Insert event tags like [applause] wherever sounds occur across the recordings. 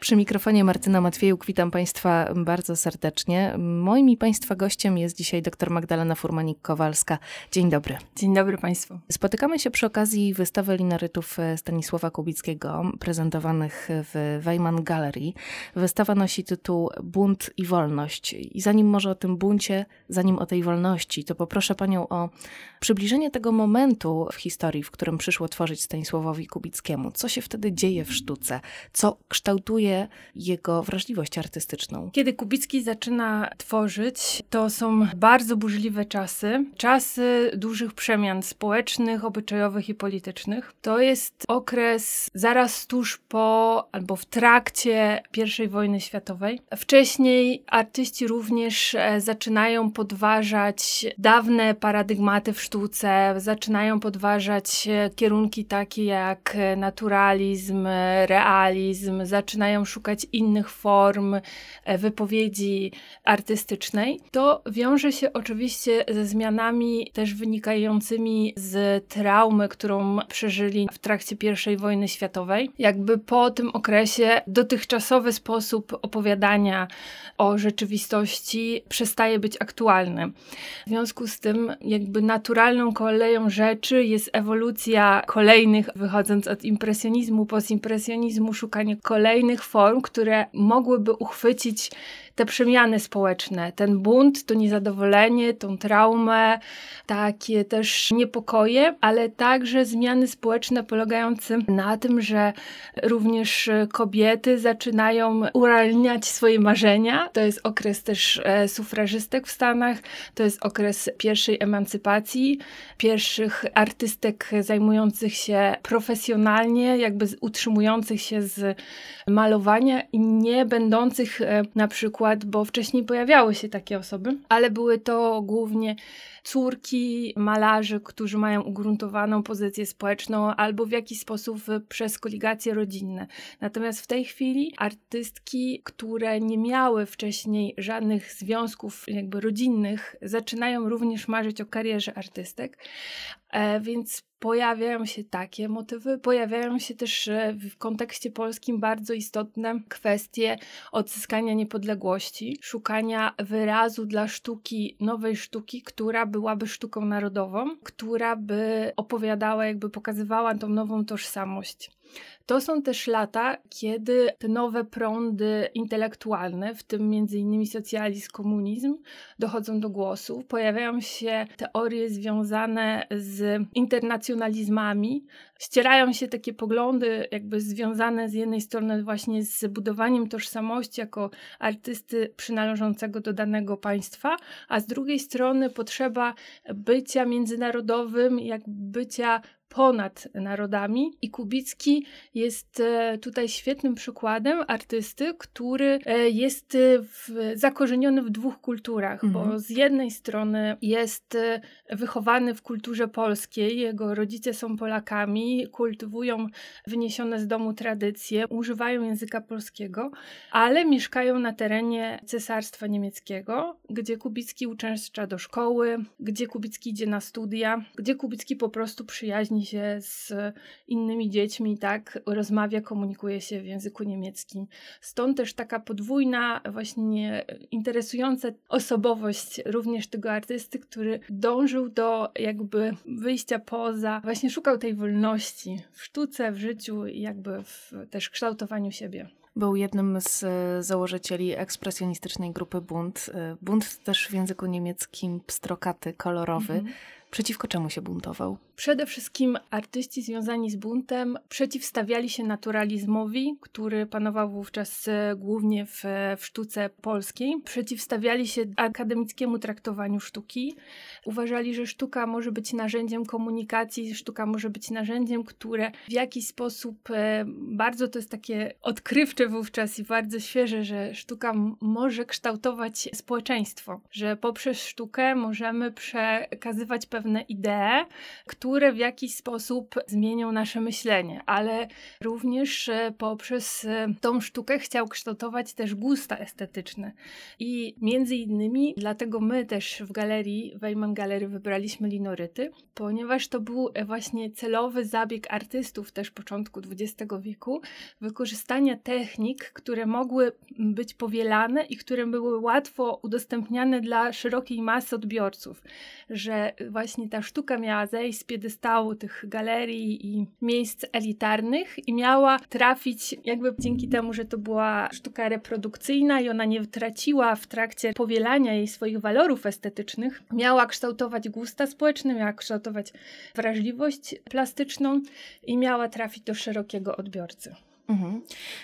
Przy mikrofonie Martyna Matwiejuk witam Państwa bardzo serdecznie. Moim i Państwa gościem jest dzisiaj dr Magdalena Furmanik-Kowalska. Dzień dobry. Dzień dobry Państwu. Spotykamy się przy okazji wystawy linarytów Stanisława Kubickiego, prezentowanych w Weiman Gallery. Wystawa nosi tytuł Bunt i wolność. I zanim może o tym buncie, zanim o tej wolności, to poproszę Panią o przybliżenie tego momentu w historii, w którym przyszło tworzyć Stanisławowi Kubickiemu. Co się wtedy dzieje w sztuce? Co kształtuje jego wrażliwość artystyczną. Kiedy Kubicki zaczyna tworzyć, to są bardzo burzliwe czasy, czasy dużych przemian społecznych, obyczajowych i politycznych. To jest okres zaraz tuż po albo w trakcie I wojny światowej. Wcześniej artyści również e, zaczynają podważać dawne paradygmaty w sztuce, zaczynają podważać e, kierunki takie jak naturalizm, realizm, zaczynają szukać innych form e, wypowiedzi artystycznej. To wiąże się oczywiście ze zmianami też wynikającymi z traumy, którą przeżyli w trakcie I wojny światowej. Jakby po tym okresie dotychczasowy sposób opowiadania o rzeczywistości przestaje być aktualny. W związku z tym, jakby naturalną koleją rzeczy jest ewolucja kolejnych, wychodząc od impresjonizmu, postimpresjonizmu, szukanie kolejnych form, które mogłyby uchwycić te przemiany społeczne, ten bunt, to niezadowolenie, tą traumę, takie też niepokoje, ale także zmiany społeczne polegające na tym, że również kobiety zaczynają urealniać swoje marzenia. To jest okres też e, sufrażystek w Stanach, to jest okres pierwszej emancypacji, pierwszych artystek zajmujących się profesjonalnie, jakby utrzymujących się z malowania i nie będących e, na przykład przykład, bo wcześniej pojawiały się takie osoby, ale były to głównie córki malarzy, którzy mają ugruntowaną pozycję społeczną albo w jakiś sposób przez koligacje rodzinne. Natomiast w tej chwili artystki, które nie miały wcześniej żadnych związków jakby rodzinnych, zaczynają również marzyć o karierze artystek, e, więc pojawiają się takie motywy, pojawiają się też e, w kontekście polskim bardzo istotne kwestie odzyskania niepodległości, szukania wyrazu dla sztuki, nowej sztuki, która byłaby sztuką narodową, która by opowiadała, jakby pokazywała tą nową tożsamość. To są też lata, kiedy te nowe prądy intelektualne, w tym innymi socjalizm, komunizm, dochodzą do głosu. Pojawiają się teorie związane z internacjonalizmami. Ścierają się takie poglądy jakby związane z jednej strony właśnie z budowaniem tożsamości jako artysty przynależącego do danego państwa, a z drugiej strony potrzeba bycia międzynarodowym, jak bycia ponad narodami. I Kubicki jest e, tutaj świetnym przykładem artysty, który e, jest w, zakorzeniony w dwóch kulturach, mhm. bo z jednej strony jest e, wychowany w kulturze polskiej, jego rodzice są Polakami, kultywują wyniesione z domu tradycje, używają języka polskiego, ale mieszkają na terenie Cesarstwa Niemieckiego, gdzie Kubicki uczęszcza do szkoły, gdzie Kubicki idzie na studia, gdzie Kubicki po prostu przyjaźni się z innymi dziećmi, tak, rozmawia, komunikuje się w języku niemieckim. Stąd też taka podwójna, właśnie interesująca osobowość również tego artysty, który dążył do jakby wyjścia poza, właśnie szukał tej wolności w sztuce, w życiu i jakby w też kształtowaniu siebie. Był jednym z e, założycieli ekspresjonistycznej grupy Bund. E, Bund też w języku niemieckim pstrokaty, kolorowy. Mhm. Przeciwko czemu się buntował? Przede wszystkim artyści związani z buntem przeciwstawiali się naturalizmowi, który panował wówczas e, głównie w, w sztuce polskiej. Przeciwstawiali się akademickiemu traktowaniu sztuki. Uważali, że sztuka może być narzędziem komunikacji, sztuka może być narzędziem, które w jakiś sposób e, bardzo to jest takie odkrywcze wówczas i bardzo świeże, że sztuka może kształtować społeczeństwo, że poprzez sztukę możemy przekazywać pewne pewne idee, które w jakiś sposób zmienią nasze myślenie, ale również e, poprzez e, tą sztukę chciał kształtować też gusta estetyczne. I między innymi dlatego my też w galerii, Weyman Galery wybraliśmy linoryty, ponieważ to był właśnie celowy zabieg artystów też początku XX wieku, wykorzystania technik, które mogły być powielane i które były łatwo udostępniane dla szerokiej masy odbiorców, że właśnie ta sztuka miała zejść z piedestału tych galerii i miejsc elitarnych i miała trafić jakby dzięki temu, że to była sztuka reprodukcyjna i ona nie traciła w trakcie powielania jej swoich walorów estetycznych, miała kształtować gusta społeczne, miała kształtować wrażliwość plastyczną i miała trafić do szerokiego odbiorcy. Mhm.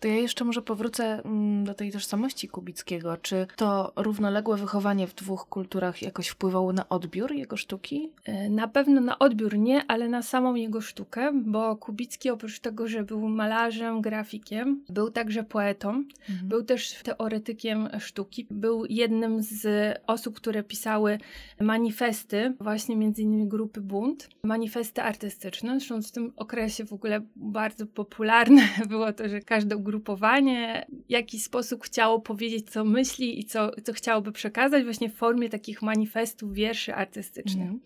To ja jeszcze może powrócę mm, do tej tożsamości Kubickiego. Czy to równoległe wychowanie w dwóch kulturach jakoś wpływało na odbiór jego sztuki? E, na pewno na odbiór nie, ale na samą jego sztukę, bo Kubicki oprócz tego, że był malarzem, grafikiem, był także poetą, mhm. był też teoretykiem sztuki, był jednym z osób, które pisały manifesty, właśnie między innymi grupy Bunt, manifesty artystyczne, zresztą w tym okresie w ogóle bardzo popularne [laughs] było było to, że każde ugrupowanie w jakiś sposób chciało powiedzieć, co myśli i co, co chciałoby przekazać właśnie w formie takich manifestów, wierszy artystycznych. Mm.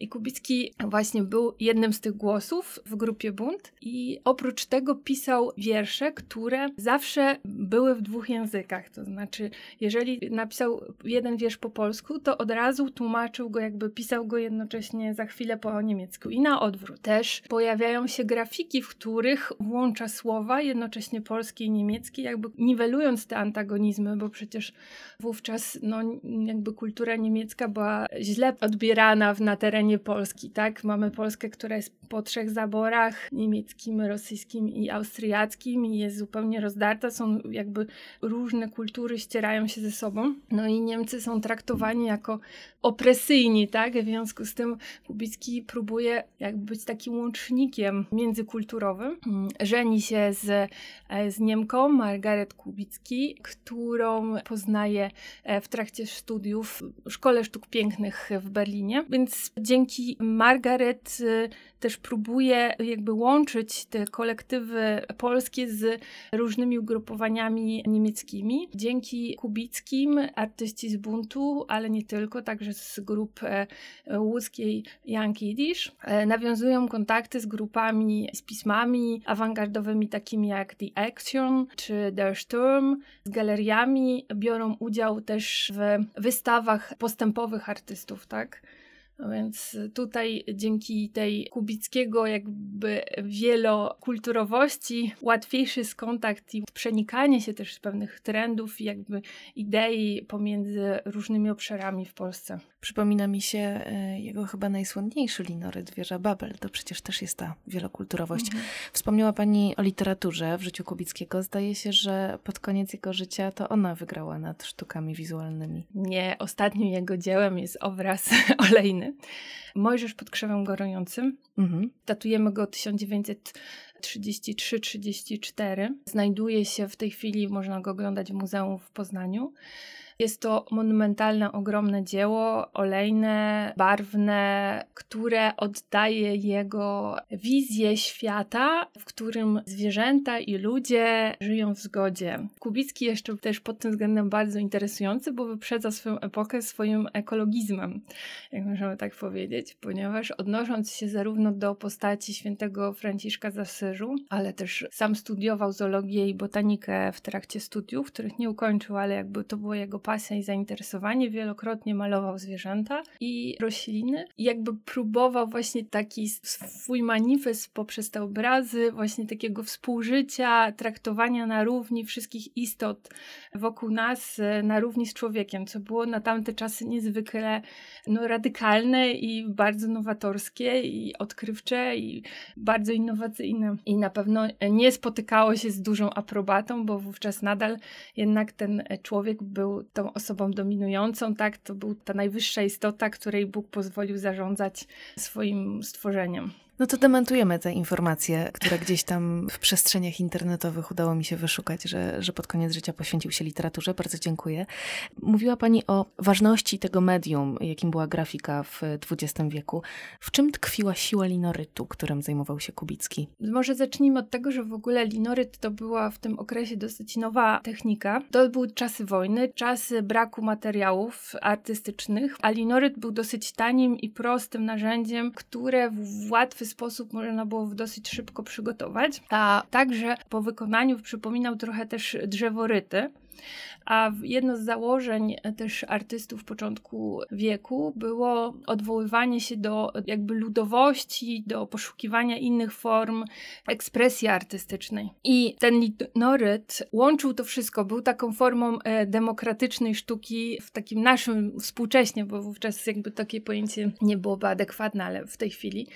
I Kubicki właśnie był jednym z tych głosów w grupie Bunt i oprócz tego pisał wiersze, które zawsze były w dwóch językach. To znaczy, jeżeli napisał jeden wiersz po polsku, to od razu tłumaczył go, jakby pisał go jednocześnie za chwilę po niemiecku i na odwrót. Też pojawiają się grafiki, w których włącza słowa jednocześnie polskie i niemieckie, jakby niwelując te antagonizmy, bo przecież wówczas no, jakby kultura niemiecka była źle odbierana na terenie Polski, tak? Mamy Polskę, która jest po trzech zaborach, niemieckim, rosyjskim i austriackim i jest zupełnie rozdarta, są jakby różne kultury ścierają się ze sobą. No i Niemcy są traktowani jako opresyjni, tak? W związku z tym Kubicki próbuje jakby być takim łącznikiem międzykulturowym. Żeni się z, z Niemką Margaret Kubicki, którą poznaje w trakcie studiów w Szkole Sztuk Pięknych w Berlinie, więc dzięki Margaret y, też próbuje jakby łączyć te kolektywy polskie z różnymi ugrupowaniami niemieckimi. Dzięki Kubickim artyści z buntu, ale nie tylko, także z grup e, łódzkiej Young Yiddish, e, nawiązują kontakty z grupami, z pismami awangardowymi takimi jak The Action czy Der Sturm, z galeriami, biorą udział też w wystawach postępowych artystów, tak? No więc tutaj dzięki tej kubickiego jakby wielokulturowości łatwiejszy jest kontakt i przenikanie się też pewnych trendów i jakby idei pomiędzy różnymi obszarami w Polsce. Przypomina mi się e, jego chyba najsłynniejszy linoryt Wieża Babel. To przecież też jest ta wielokulturowość. Mhm. Wspomniała Pani o literaturze w życiu Kubickiego. Zdaje się, że pod koniec jego życia to ona wygrała nad sztukami wizualnymi. Nie, ostatnim jego dziełem jest obraz [laughs] olejny. Mojżesz pod krzewem gorującym. Mhm. Datujemy go 1933-34. Znajduje się w tej chwili, można go oglądać w muzeum w Poznaniu. Jest to monumentalne, ogromne dzieło, olejne, barwne, które oddaje jego wizję świata, w którym zwierzęta i ludzie żyją w zgodzie. Kubicki jeszcze też pod tym względem bardzo interesujący, bo wyprzedza swoją epokę swoim ekologizmem, jak możemy tak powiedzieć, ponieważ odnosząc się zarówno do postaci świętego Franciszka z Asyżu, ale też sam studiował zoologię i botanikę w trakcie studiów, których nie ukończył, ale jakby to było jego pasja i zainteresowanie, wielokrotnie malował zwierzęta i rośliny. I jakby próbował właśnie taki swój manifest poprzez te obrazy, właśnie takiego współżycia, traktowania na równi wszystkich istot wokół nas, e, na równi z człowiekiem, co było na tamte czasy niezwykle no, radykalne i bardzo nowatorskie i odkrywcze i bardzo innowacyjne. I na pewno nie spotykało się z dużą aprobatą, bo wówczas nadal jednak ten człowiek był tą osobą dominującą, tak? To był ta najwyższa istota, której Bóg pozwolił zarządzać swoim stworzeniem. No to dementujemy te informacje, które gdzieś tam w przestrzeniach internetowych udało mi się wyszukać, że, że pod koniec życia poświęcił się literaturze. Bardzo dziękuję. Mówiła Pani o ważności tego medium, jakim była grafika w XX wieku. W czym tkwiła siła linorytu, którym zajmował się Kubicki? Może zacznijmy od tego, że w ogóle linoryt to była w tym okresie dosyć nowa technika. To były czasy wojny, czasy braku materiałów artystycznych, a linoryt był dosyć tanim i prostym narzędziem, które w łatwy sposób można było dosyć szybko przygotować. A także po wykonaniu przypominał trochę też drzeworyty. A jedno z założeń też artystów początku wieku było odwoływanie się do jakby ludowości, do poszukiwania innych form ekspresji artystycznej. I ten linoryt łączył to wszystko, był taką formą e, demokratycznej sztuki w takim naszym współcześnie, bo wówczas jakby takie pojęcie nie byłoby adekwatne, ale w tej chwili,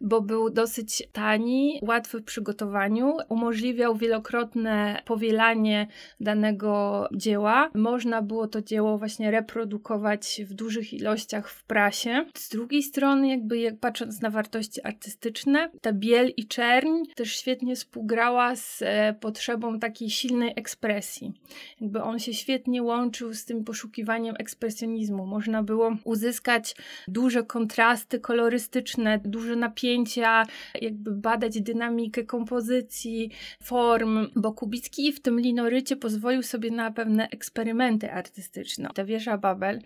bo był dosyć tani, łatwy w przygotowaniu, umożliwiał wielokrotne powielanie danego dzieła. Można było to dzieło właśnie reprodukować w dużych ilościach w prasie. Z drugiej strony, jakby jak patrząc na wartości artystyczne, ta biel i czerń też świetnie współgrała z e, potrzebą takiej silnej ekspresji. Jakby on się świetnie łączył z tym poszukiwaniem ekspresjonizmu. Można było uzyskać duże kontrasty kolorystyczne, duże napięcia, jakby badać dynamikę kompozycji, form, bo Kubicki w tym linorycie pozwolił sobie na na eksperymenty artystyczne. Ta wieża Babel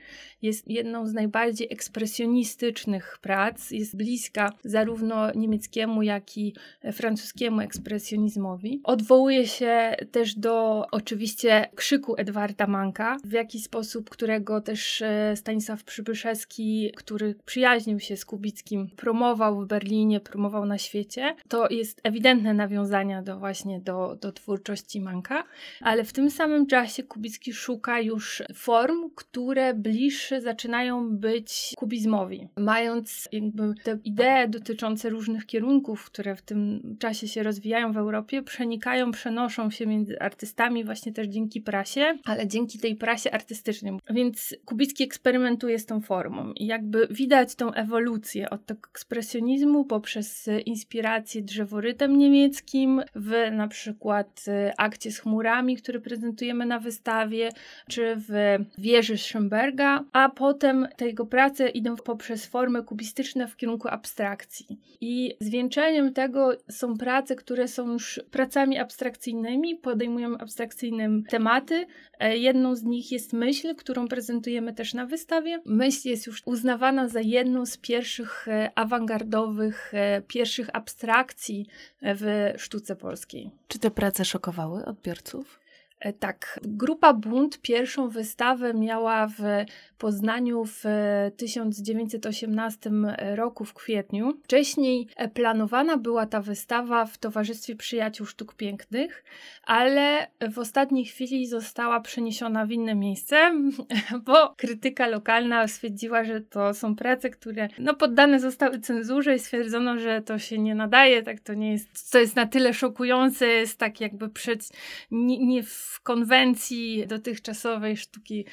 jest jedną z najbardziej ekspresjonistycznych prac, jest bliska zarówno niemieckiemu, jak i francuskiemu ekspresjonizmowi. Odwołuje się też do oczywiście krzyku Edwarda Manka, w jaki sposób, którego też e, Stanisław Przybyszewski, który przyjaźnił się z Kubickim, promował w Berlinie, promował na świecie. To jest ewidentne nawiązania do właśnie do, do twórczości Manka, ale w tym samym czasie czasie Kubicki szuka już form, które bliższe zaczynają być kubizmowi. Mając jakby te idee dotyczące różnych kierunków, które w tym czasie się rozwijają w Europie, przenikają, przenoszą się między artystami właśnie też dzięki prasie, ale dzięki tej prasie artystycznej. Więc Kubicki eksperymentuje z tą formą i jakby widać tą ewolucję od tego ekspresjonizmu poprzez inspirację drzeworytem niemieckim w na przykład akcie z chmurami, który prezentujemy na wystawie, czy w wieży Schönberga, a potem te jego prace idą poprzez formy kubistyczne w kierunku abstrakcji. I zwieńczeniem tego są prace, które są już pracami abstrakcyjnymi, podejmują abstrakcyjne tematy. E, jedną z nich jest myśl, którą prezentujemy też na wystawie. Myśl jest już uznawana za jedną z pierwszych e, awangardowych, e, pierwszych abstrakcji w sztuce polskiej. Czy te prace szokowały odbiorców? E, tak, grupa Bunt pierwszą wystawę miała w Poznaniu w 1918 roku w kwietniu. Wcześniej e, planowana była ta wystawa w Towarzystwie Przyjaciół Sztuk Pięknych, ale w ostatniej chwili została przeniesiona w inne miejsce, [laughs] bo krytyka lokalna stwierdziła, że to są prace, które no, poddane zostały cenzurze i stwierdzono, że to się nie nadaje, tak to nie jest, co jest na tyle szokujące, jest tak jakby przed, nie, nie w konwencji dotychczasowej sztuki,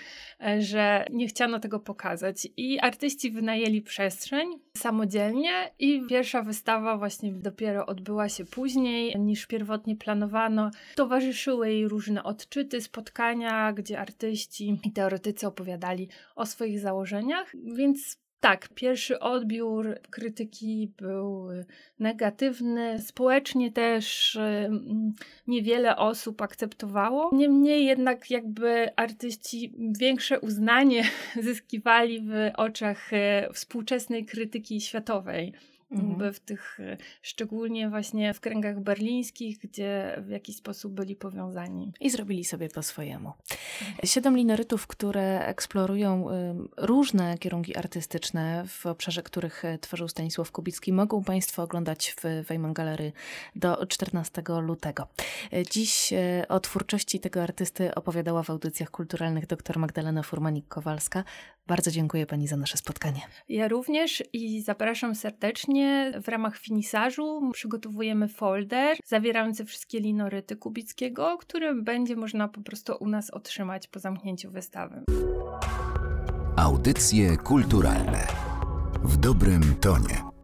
e, że nie chciano tego pokazać. I artyści wynajęli przestrzeń samodzielnie i pierwsza wystawa właśnie dopiero odbyła się później niż pierwotnie planowano. Towarzyszyły jej różne odczyty, spotkania, gdzie artyści i teoretycy opowiadali o swoich założeniach, więc tak, pierwszy odbiór krytyki był negatywny. Społecznie też niewiele osób akceptowało. Niemniej jednak jakby artyści większe uznanie [laughs] zyskiwali w oczach e, współczesnej krytyki światowej mhm. w tych, e, szczególnie właśnie w kręgach berlińskich, gdzie w jakiś sposób byli powiązani. I zrobili sobie po swojemu. Siedem linorytów, które eksplorują różne kierunki artystyczne, w obszarze których e, tworzył Stanisław Kubicki, mogą Państwo oglądać w Weiman Galery do 14 lutego. E, dziś o twórczości tego artysty opowiadała w audycjach kulturalnych dr Magdalena Furmanik-Kowalska. Bardzo dziękuję Pani za nasze spotkanie. Ja również i zapraszam serdecznie. W ramach finisażu przygotowujemy folder zawierający wszystkie linoryty Kubickiego, który będzie można po prostu u nas otrzymać po zamknięciu wystawy. Audycje kulturalne w dobrym tonie.